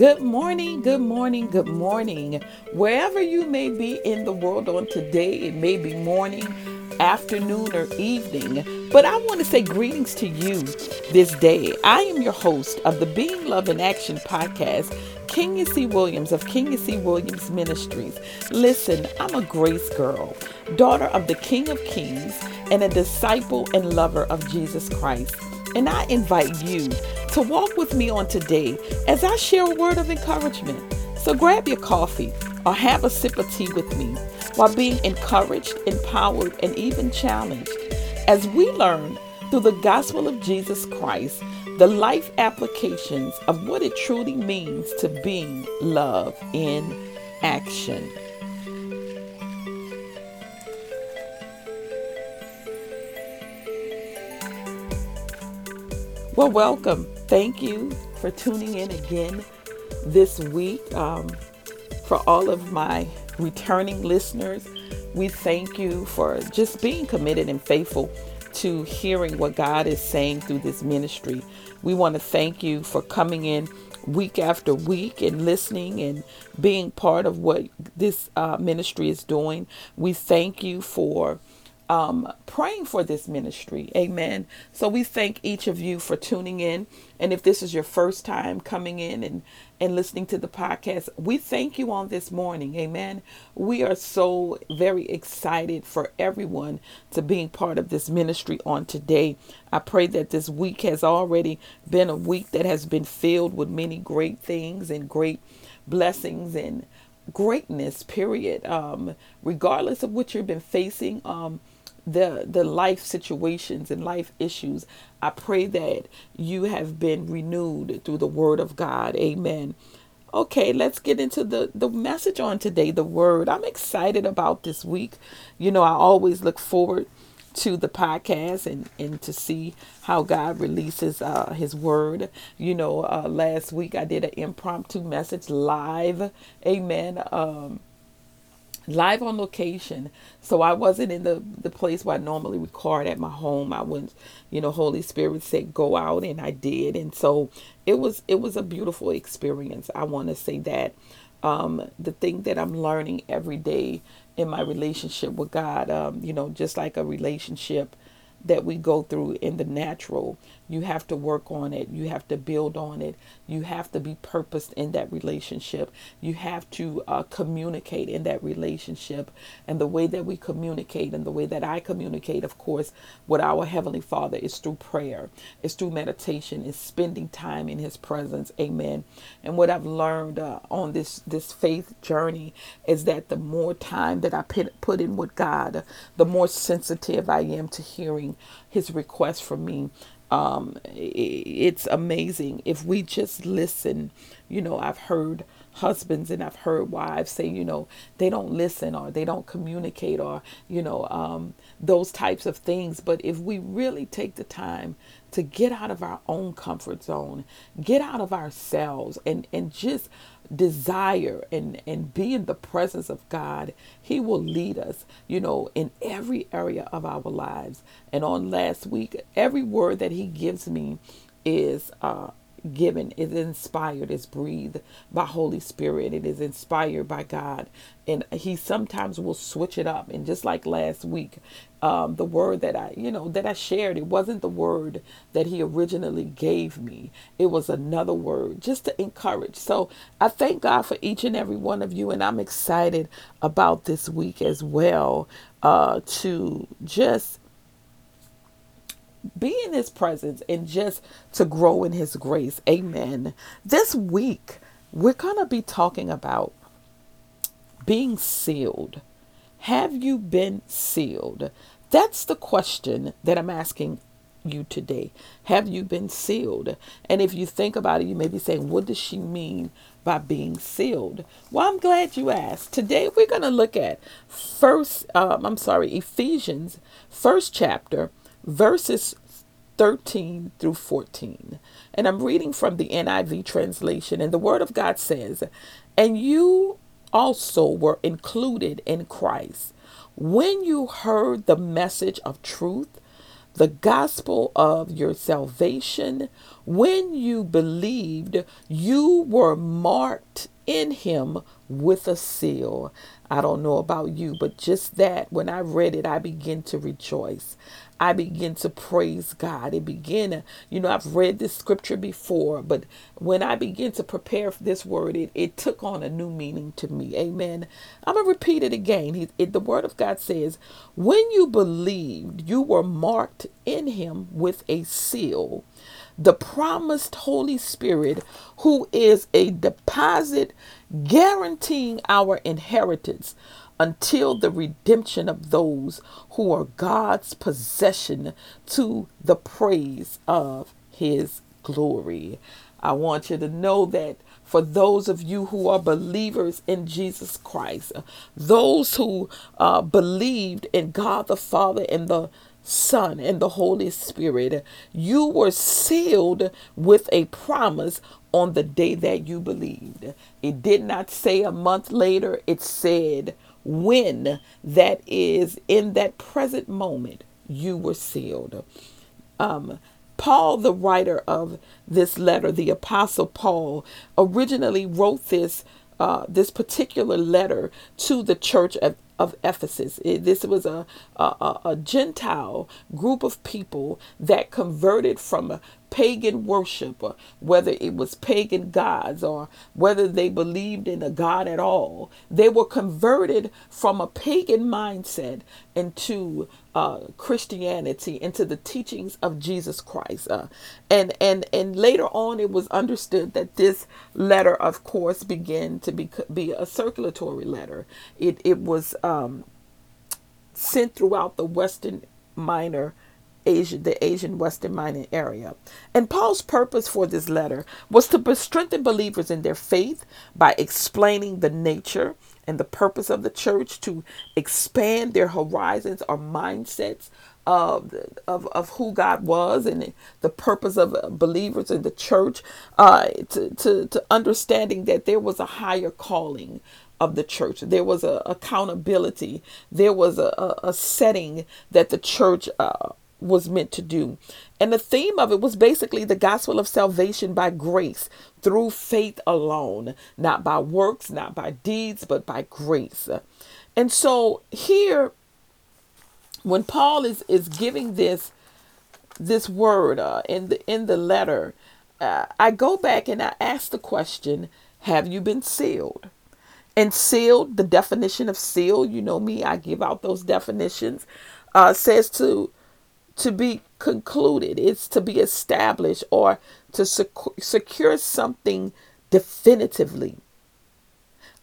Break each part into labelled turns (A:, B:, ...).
A: Good morning, good morning, good morning. Wherever you may be in the world on today, it may be morning, afternoon, or evening, but I want to say greetings to you this day. I am your host of the Being Love in Action podcast, Kenya C. Williams of Kenya C. Williams Ministries. Listen, I'm a grace girl, daughter of the King of Kings, and a disciple and lover of Jesus Christ. And I invite you to walk with me on today as I share a word of encouragement. So grab your coffee or have a sip of tea with me while being encouraged, empowered, and even challenged as we learn through the gospel of Jesus Christ the life applications of what it truly means to be love in action. Well, welcome. Thank you for tuning in again this week. Um, for all of my returning listeners, we thank you for just being committed and faithful to hearing what God is saying through this ministry. We want to thank you for coming in week after week and listening and being part of what this uh, ministry is doing. We thank you for um, praying for this ministry. Amen. So we thank each of you for tuning in. And if this is your first time coming in and, and listening to the podcast, we thank you on this morning. Amen. We are so very excited for everyone to being part of this ministry on today. I pray that this week has already been a week that has been filled with many great things and great blessings and greatness, period. Um, regardless of what you've been facing, um, the the life situations and life issues i pray that you have been renewed through the word of god. Amen. Okay let's get into the the message on today the word. I'm excited about this week. You know i always look forward to the podcast and and to see how god releases uh his word. You know uh last week i did an impromptu message live. Amen. Um live on location. So I wasn't in the, the place where I normally record at my home. I went, you know, Holy Spirit said go out and I did. And so it was it was a beautiful experience. I want to say that. Um, the thing that I'm learning every day in my relationship with God, um, you know, just like a relationship that we go through in the natural. You have to work on it. You have to build on it. You have to be purposed in that relationship. You have to uh, communicate in that relationship. And the way that we communicate and the way that I communicate, of course, with our Heavenly Father is through prayer, it's through meditation, it's spending time in His presence. Amen. And what I've learned uh, on this, this faith journey is that the more time that I put, put in with God, the more sensitive I am to hearing his request from me. Um, it's amazing if we just listen. You know, I've heard husbands and I've heard wives say, you know, they don't listen or they don't communicate or, you know, um, those types of things. But if we really take the time to get out of our own comfort zone, get out of ourselves and, and just desire and, and be in the presence of God, He will lead us, you know, in every area of our lives. And on last week, every word that He gives me is uh, given is inspired is breathed by holy spirit. It is inspired by god. And he sometimes will switch it up. And just like last week um, the word that i you know that i shared it wasn't the word that he originally gave me it was another word just to encourage so i thank god for each and every one of you and i'm excited about this week as well uh, to just be in his presence and just to grow in his grace. Amen. This week, we're going to be talking about being sealed. Have you been sealed? That's the question that I'm asking you today. Have you been sealed? And if you think about it, you may be saying, what does she mean by being sealed? Well, I'm glad you asked. Today we're going to look at first, um, I'm sorry, Ephesians, first chapter, verses 13 through 14. And I'm reading from the NIV translation. And the Word of God says, And you also were included in Christ when you heard the message of truth, the gospel of your salvation. When you believed, you were marked in him with a seal. I don't know about you, but just that, when I read it, I began to rejoice. I begin to praise God. It began, you know, I've read this scripture before, but when I begin to prepare for this word, it, it took on a new meaning to me. Amen. I'm going to repeat it again. He, it, the word of God says, when you believed, you were marked in him with a seal the promised Holy Spirit, who is a deposit guaranteeing our inheritance until the redemption of those who are God's possession to the praise of his glory. I want you to know that for those of you who are believers in Jesus Christ, those who uh, believed in God the Father and the Son and the Holy Spirit, you were sealed with a promise on the day that you believed. It did not say a month later, it said when that is in that present moment you were sealed. Um, Paul, the writer of this letter, the Apostle Paul, originally wrote this uh, this particular letter to the church of of Ephesus. It, this was a, a, a Gentile group of people that converted from a pagan worship, or whether it was pagan gods or whether they believed in a God at all. They were converted from a pagan mindset into uh, Christianity, into the teachings of Jesus Christ. Uh, and, and, and later on, it was understood that this letter, of course, began to be, be a circulatory letter. It, it was um, sent throughout the Western Minor Asia, the Asian Western Minor area. And Paul's purpose for this letter was to strengthen believers in their faith by explaining the nature and the purpose of the church, to expand their horizons or mindsets of, of, of who God was and the purpose of believers in the church, uh, to, to, to understanding that there was a higher calling of the church. There was a accountability. There was a, a, setting that the church uh, was meant to do. And the theme of it was basically the gospel of salvation by grace through faith alone, not by works, not by deeds, but by grace. And so here, when Paul is, is giving this this word uh, in the in the letter, uh, I go back and I ask the question: Have you been sealed? And sealed, the definition of seal, you know me, I give out those definitions, uh, says to to be concluded, it's to be established or to sec- secure something definitively.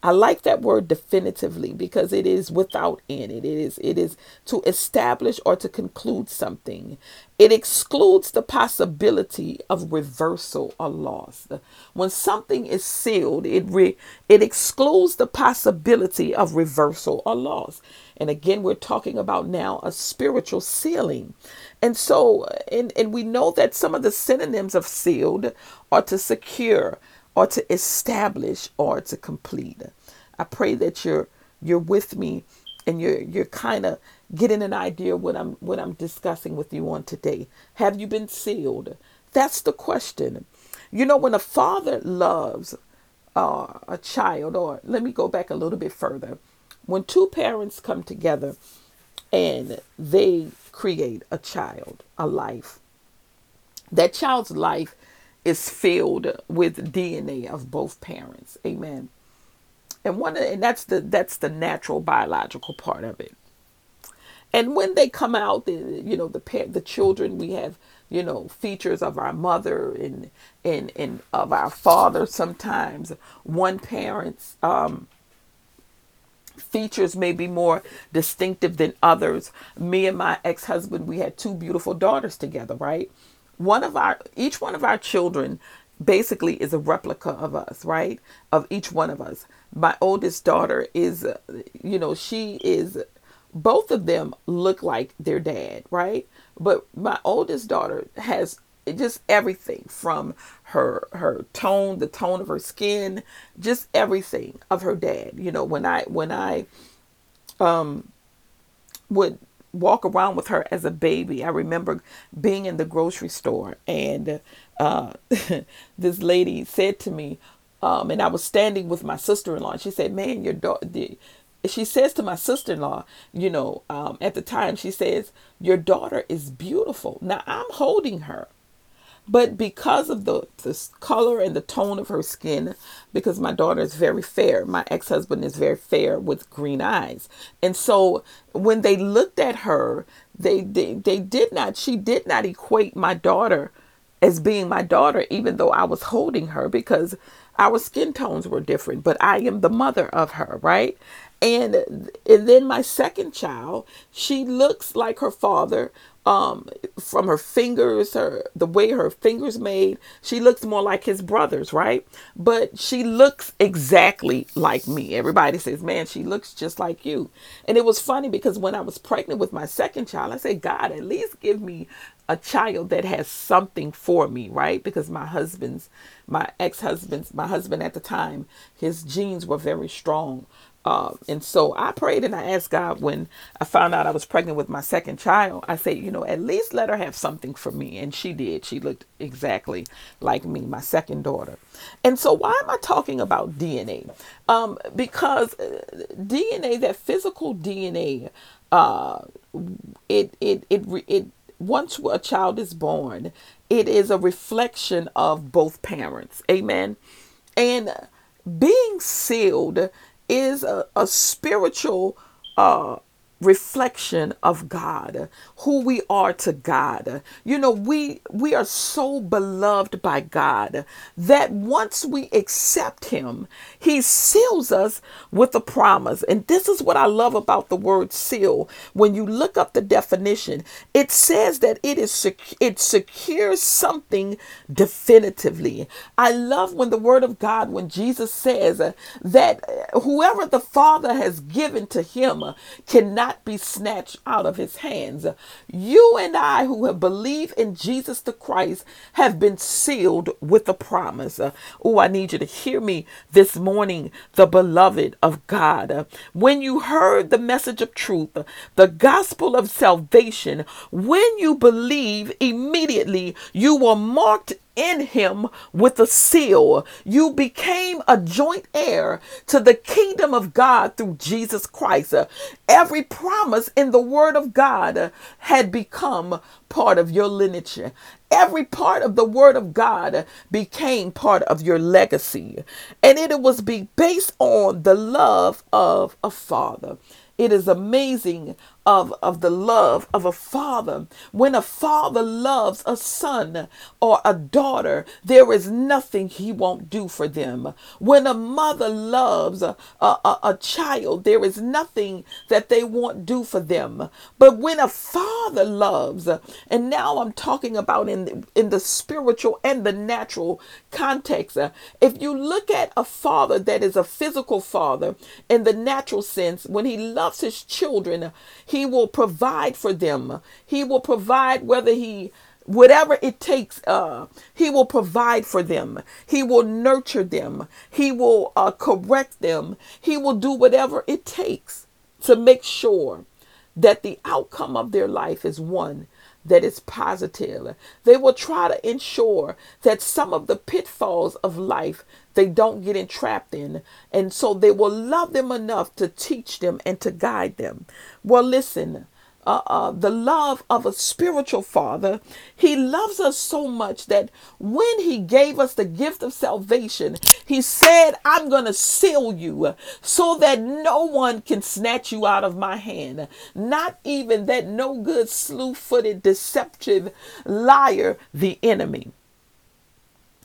A: I like that word definitively because it is without end. It is it is to establish or to conclude something. It excludes the possibility of reversal or loss. When something is sealed, it re, it excludes the possibility of reversal or loss. And again, we're talking about now a spiritual sealing. And so and, and we know that some of the synonyms of sealed are to secure, or to establish or to complete. I pray that you're you're with me and you're you're kind of getting an idea what I'm what I'm discussing with you on today. Have you been sealed? That's the question. You know, when a father loves uh, a child, or let me go back a little bit further. When two parents come together and they create a child, a life, that child's life is filled with DNA of both parents. Amen. And one and that's the that's the natural biological part of it. And when they come out, you know, the the children we have, you know, features of our mother and and and of our father. Sometimes one parent's um, features may be more distinctive than others. Me and my ex husband, we had two beautiful daughters together, right? One of our each one of our children basically is a replica of us right? Of each one of us. My oldest daughter is you know she is both of them look like their dad right? But my oldest daughter has just everything from her her tone the tone of her skin just everything of her dad. You know when i when i um would walk around with her as a baby. I remember being in the grocery store and uh, this lady said to me, um, and I was standing with my sister in law, and she said, Man, your daughter, she says to my sister in law, you know, um, at the time, she says, Your daughter is beautiful. Now I'm holding her. But because of the, the color and the tone of her skin, because my daughter is very fair, my ex husband is very fair with green eyes. And so when they looked at her, they, they, they did not, she did not equate my daughter as being my daughter, even though I was holding her because our skin tones were different. But I am the mother of her, right? And, and then my second child, she looks like her father um, from her fingers, her the way her fingers made, she looks more like his brothers, right? But she looks exactly like me. Everybody says, "Man, she looks just like you." And it was funny because when I was pregnant with my second child, I said, "God, at least give me a child that has something for me, right? Because my husband's, my ex-husband's, my husband at the time, his genes were very strong. Um, and so I prayed and I asked God when I found out I was pregnant with my second child. I said, you know, at least let her have something for me. And she did. She looked exactly like me, my second daughter. And so why am I talking about DNA? Um, because uh, DNA, that physical DNA, uh, it, it, it, it, once a child is born, it is a reflection of both parents. Amen. And being sealed is a, a spiritual uh, reflection of God, who we are to God. You know, we we are so beloved by God that once we accept him, he seals us with a promise. And this is what I love about the word seal. When you look up the definition, it says that it is it secures something definitively. I love when the word of God when Jesus says that whoever the Father has given to him cannot not be snatched out of his hands. You and I, who have believed in Jesus the Christ, have been sealed with the promise. oh, I need you to hear me this morning, the beloved of God. When you heard the message of truth, the gospel of salvation, when you believe, immediately you were marked in him with a seal. You became a joint heir to the kingdom of God through Jesus Christ. Every promise in the word of God had become part of your lineage. Every part of the word of God became part of your legacy. And it was be based on the love of a father. It is amazing of, of the love of a father. When a father loves a son or a daughter, there is nothing he won't do for them. When a mother loves a, a, a child, there is nothing that they won't do for them. But when a father loves, and now I'm talking about in, in the spiritual and the natural context, if you look at a father that is a physical father in the natural sense, when he loves his children, he he will provide for them. He will provide whether he whatever it takes uh, he will provide for them. He will nurture them. He will uh, correct them. He will do whatever it takes to make sure that the outcome of their life is one that is positive they will try to ensure that some of the pitfalls of life they don't get entrapped in. And so they will love them enough to teach them and to guide them. Well, listen, uh, uh, the love of a spiritual father. He loves us so much that when he gave us the gift of salvation, he said, I'm going to seal you so that no one can snatch you out of my hand. Not even that no good, slew footed, deceptive liar, the enemy.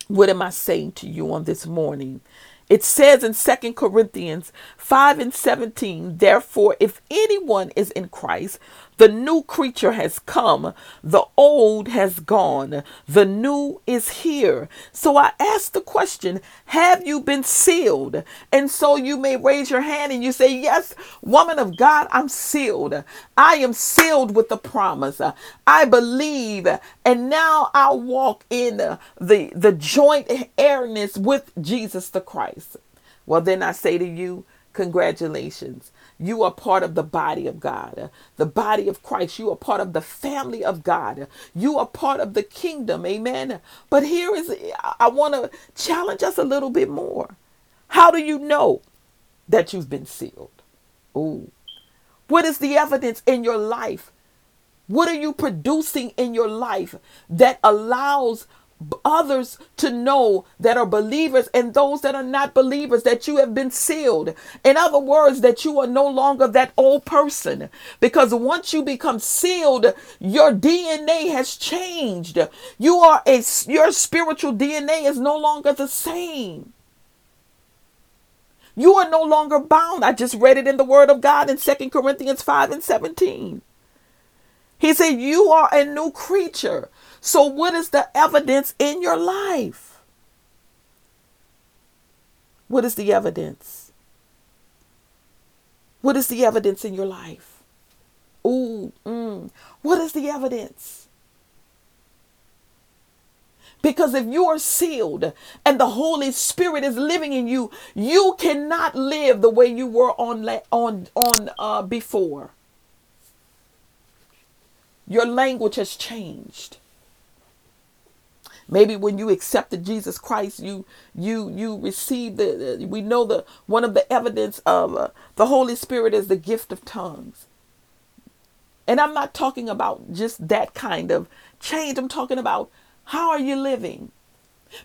A: What am I saying to you on this morning? It says in Second Corinthians 5 and 17, therefore, if anyone is in Christ, the new creature has come, the old has gone, the new is here. So I ask the question Have you been sealed? And so you may raise your hand and you say, Yes, woman of God, I'm sealed. I am sealed with the promise. I believe, and now I'll walk in the, the joint heirness with Jesus the Christ. Well, then I say to you, Congratulations. You are part of the body of God, the body of Christ. You are part of the family of God. You are part of the kingdom. Amen. But here is, I want to challenge us a little bit more. How do you know that you've been sealed? Ooh. What is the evidence in your life? What are you producing in your life that allows others to know that are believers and those that are not believers that you have been sealed. In other words, that you are no longer that old person because once you become sealed, your DNA has changed. You are a your spiritual DNA is no longer the same. You are no longer bound. I just read it in the word of God in Second Corinthians 5 and 17. He said, You are a new creature. So, what is the evidence in your life? What is the evidence? What is the evidence in your life? Ooh, mm. what is the evidence? Because if you are sealed and the Holy Spirit is living in you, you cannot live the way you were on on on uh, before. Your language has changed. Maybe when you accepted Jesus Christ, you you you received the, we know the one of the evidence of uh, the Holy Spirit is the gift of tongues. And I'm not talking about just that kind of change. I'm talking about how are you living?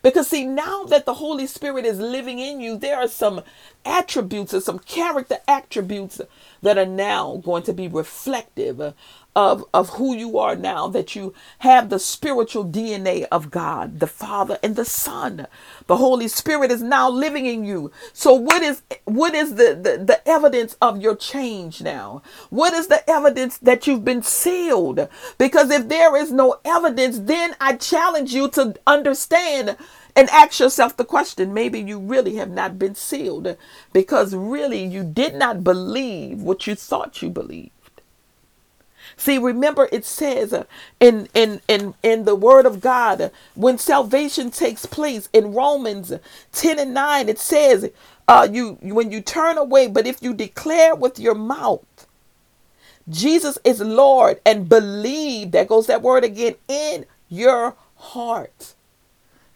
A: Because see, now that the Holy Spirit is living in you, there are some attributes or some character attributes that are now going to be reflective of, of who you are now, that you have the spiritual DNA of God, the Father and the Son. The Holy Spirit is now living in you. So what is what is the, the, the evidence of your change now? What is the evidence that you've been sealed? Because if there is no evidence, then I challenge you to understand and ask yourself the question maybe you really have not been sealed because really you did not believe what you thought you believed. See, remember it says in in in in the word of God when salvation takes place in Romans 10 and 9 it says uh you when you turn away but if you declare with your mouth Jesus is Lord and believe that goes that word again in your heart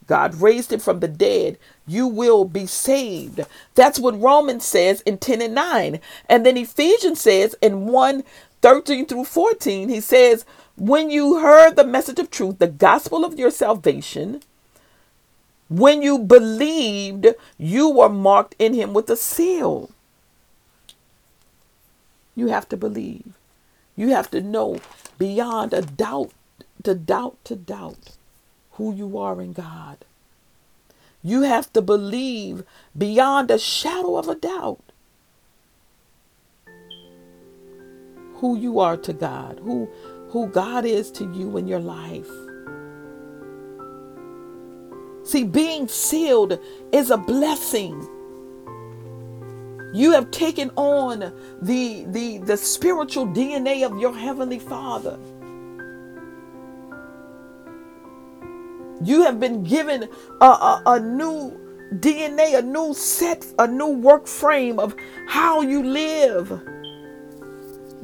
A: God raised him from the dead, you will be saved. That's what Romans says in 10 and 9. And then Ephesians says in 1 13 through 14, he says, When you heard the message of truth, the gospel of your salvation, when you believed, you were marked in him with a seal. You have to believe. You have to know beyond a doubt, to doubt, to doubt who you are in God. You have to believe beyond a shadow of a doubt who you are to God, who who God is to you in your life. See, being sealed is a blessing. You have taken on the, the, the spiritual DNA of your Heavenly Father. You have been given a, a, a new DNA, a new set, a new work frame of how you live.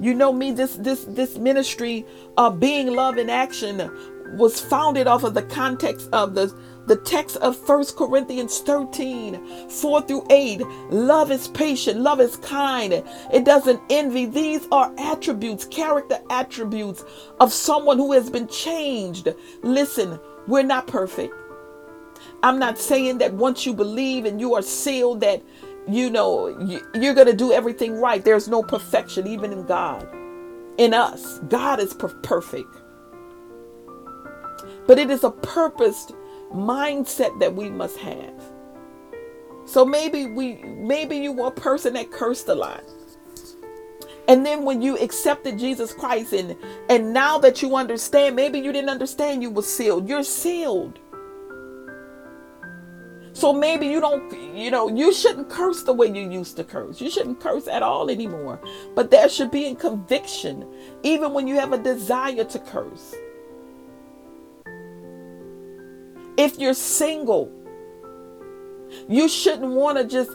A: You know me, this this this ministry of being love in action was founded off of the context of the the text of First Corinthians 13, 4 through 8. Love is patient, love is kind, it doesn't envy. These are attributes, character attributes of someone who has been changed. Listen, we're not perfect. I'm not saying that once you believe and you are sealed that you know, you're going to do everything right. There's no perfection, even in God. In us, God is perfect. But it is a purposed mindset that we must have. So maybe we maybe you were a person that cursed a lot. And then when you accepted Jesus Christ and and now that you understand, maybe you didn't understand you were sealed. You're sealed. So maybe you don't, you know, you shouldn't curse the way you used to curse. You shouldn't curse at all anymore. But there should be a conviction, even when you have a desire to curse. If you're single, you shouldn't want to just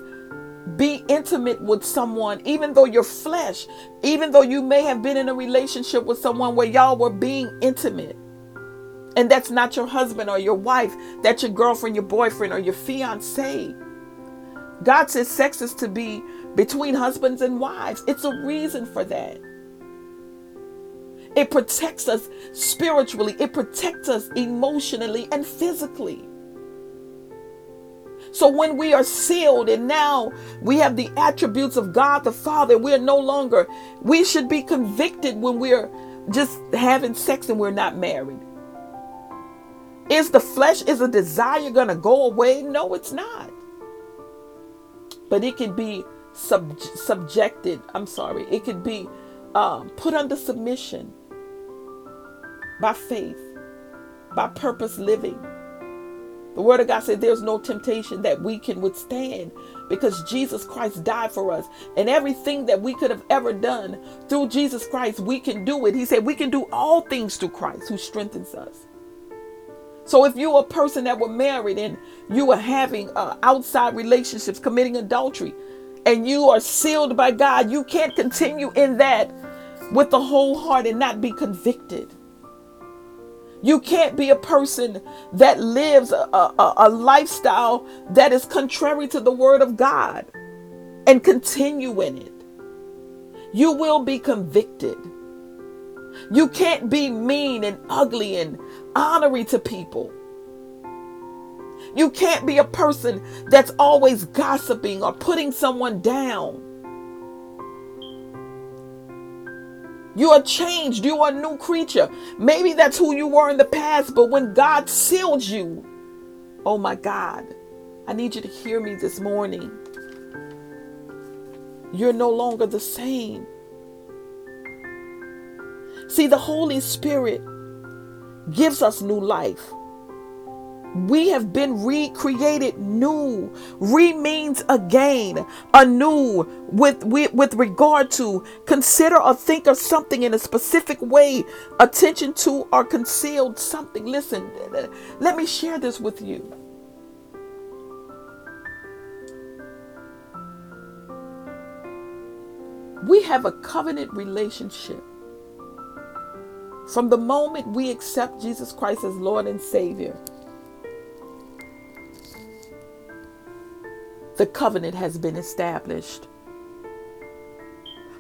A: be intimate with someone, even though you're flesh, even though you may have been in a relationship with someone where y'all were being intimate. And that's not your husband or your wife, that's your girlfriend, your boyfriend, or your fiance. God says sex is to be between husbands and wives. It's a reason for that. It protects us spiritually, it protects us emotionally and physically. So when we are sealed and now we have the attributes of God the Father, we are no longer, we should be convicted when we're just having sex and we're not married. Is the flesh, is a desire going to go away? No, it's not. But it can be sub- subjected, I'm sorry, it could be um, put under submission by faith, by purpose living the word of God said there's no temptation that we can withstand because Jesus Christ died for us. And everything that we could have ever done through Jesus Christ, we can do it. He said we can do all things through Christ who strengthens us. So if you're a person that were married and you are having uh, outside relationships, committing adultery, and you are sealed by God, you can't continue in that with the whole heart and not be convicted. You can't be a person that lives a, a, a, lifestyle that is contrary to the word of God and continue in it. You will be convicted. You can't be mean and ugly and honorary to people. You can't be a person that's always gossiping or putting someone down. You are changed. You are a new creature. Maybe that's who you were in the past, but when God sealed you, oh my God, I need you to hear me this morning. You're no longer the same. See, the Holy Spirit gives us new life. We have been recreated new. Re means again, anew, with, with, with regard to consider or think of something in a specific way, attention to or concealed something. Listen, let me share this with you. We have a covenant relationship. From the moment we accept Jesus Christ as Lord and Savior, the covenant has been established.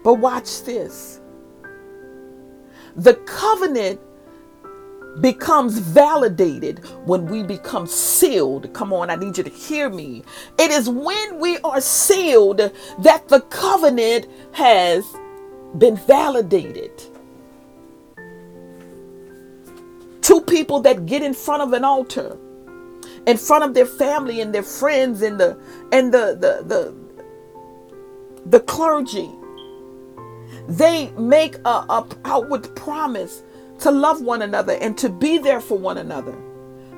A: But watch this the covenant becomes validated when we become sealed. Come on, I need you to hear me. It is when we are sealed that the covenant has been validated. Two people that get in front of an altar in front of their family and their friends and the and the the the, the clergy they make a, a outward promise to love one another and to be there for one another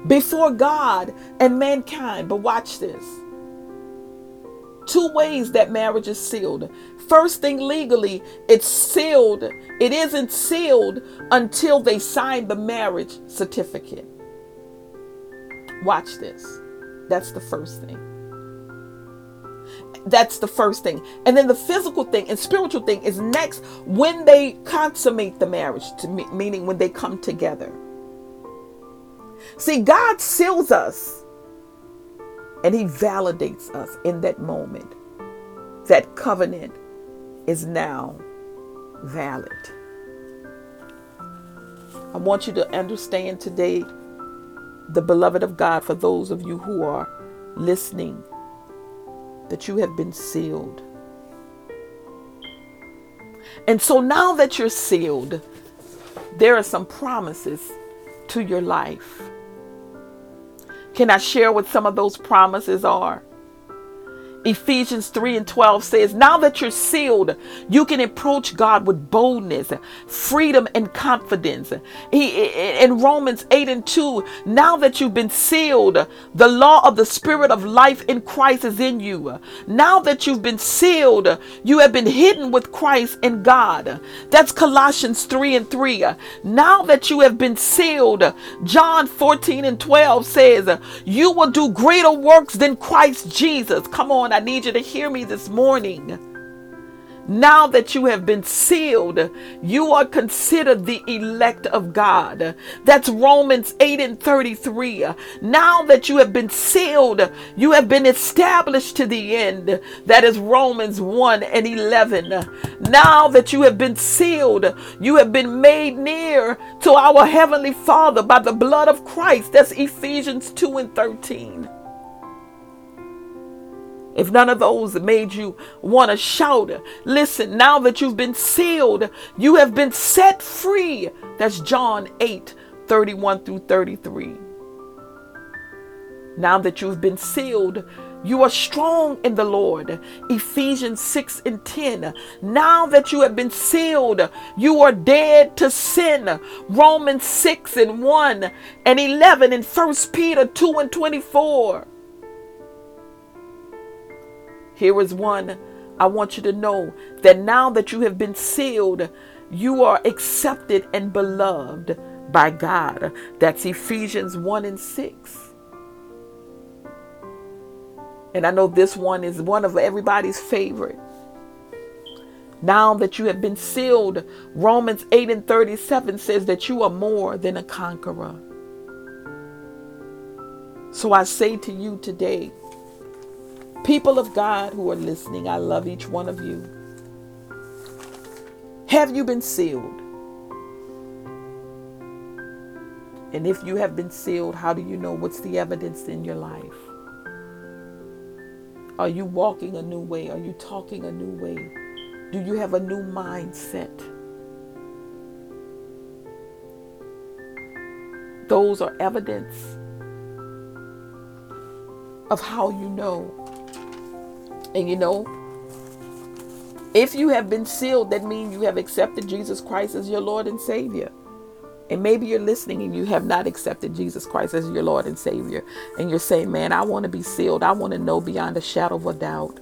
A: before God and mankind. But watch this. Two ways that marriage is sealed. First thing legally, it's sealed. It isn't sealed until they sign the marriage certificate. Watch this. That's the first thing. That's the first thing. And then the physical thing and spiritual thing is next when they consummate the marriage, to me, meaning when they come together. See, God seals us and He validates us in that moment. That covenant is now valid. I want you to understand today the beloved of God, for those of you who are listening, that you have been sealed. And so now that you're sealed, there are some promises to your life. Can I share what some of those promises are? Ephesians 3 and 12 says, Now that you're sealed, you can approach God with boldness, freedom, and confidence. He, in Romans 8 and 2, now that you've been sealed, the law of the Spirit of life in Christ is in you. Now that you've been sealed, you have been hidden with Christ in God. That's Colossians 3 and 3. Now that you have been sealed, John 14 and 12 says, You will do greater works than Christ Jesus. Come on I need you to hear me this morning. Now that you have been sealed, you are considered the elect of God. That's Romans 8 and 33. Now that you have been sealed, you have been established to the end. That is Romans 1 and 11. Now that you have been sealed, you have been made near to our Heavenly Father by the blood of Christ. That's Ephesians 2 and 13. If none of those made you want to shout, listen, now that you've been sealed, you have been set free. That's John 8 31 through 33. Now that you've been sealed, you are strong in the Lord. Ephesians 6 and 10. Now that you have been sealed, you are dead to sin. Romans 6 and 1 and 11 and 1 Peter 2 and 24. Here is one I want you to know that now that you have been sealed, you are accepted and beloved by God. That's Ephesians 1 and 6. And I know this one is one of everybody's favorite. Now that you have been sealed, Romans 8 and 37 says that you are more than a conqueror. So I say to you today, People of God who are listening, I love each one of you. Have you been sealed? And if you have been sealed, how do you know what's the evidence in your life? Are you walking a new way? Are you talking a new way? Do you have a new mindset? Those are evidence of how you know and you know, if you have been sealed, that means you have accepted Jesus Christ as your Lord and Savior. And maybe you're listening and you have not accepted Jesus Christ as your Lord and Savior. And you're saying, man, I want to be sealed. I want to know beyond a shadow of a doubt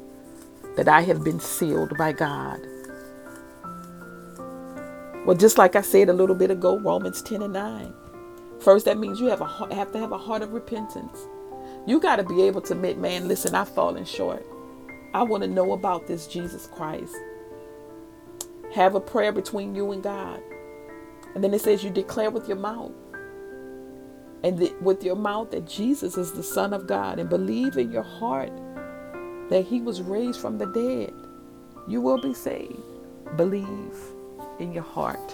A: that I have been sealed by God. Well, just like I said a little bit ago, Romans 10 and 9. First, that means you have, a, have to have a heart of repentance. You got to be able to admit, man, listen, I've fallen short. I want to know about this Jesus Christ. Have a prayer between you and God. And then it says you declare with your mouth and the, with your mouth that Jesus is the Son of God and believe in your heart that he was raised from the dead. You will be saved. Believe in your heart.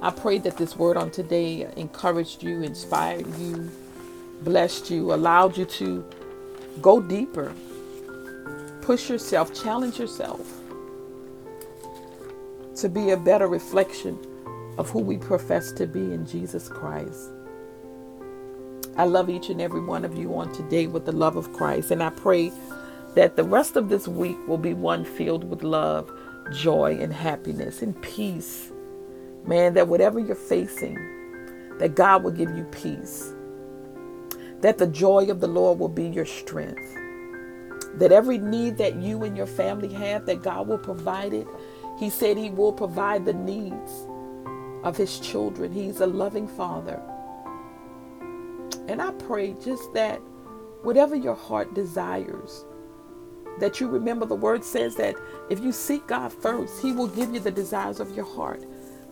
A: I pray that this word on today encouraged you, inspired you, blessed you, allowed you to go deeper Push yourself, challenge yourself to be a better reflection of who we profess to be in Jesus Christ. I love each and every one of you on today with the love of Christ, and I pray that the rest of this week will be one filled with love, joy, and happiness and peace. Man, that whatever you're facing, that God will give you peace. That the joy of the Lord will be your strength that every need that you and your family have, that God will provide it. He said He will provide the needs of His children. He's a loving Father. And I pray just that whatever your heart desires, that you remember the word says that if you seek God first, He will give you the desires of your heart.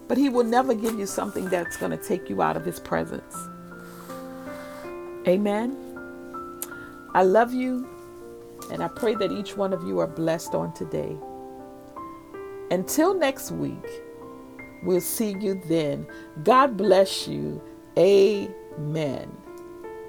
A: But He will never give you something that's going to take you out of His presence. Amen. I love you. And I pray that each one of you are blessed on today. Until next week, we'll see you then. God bless you. Amen.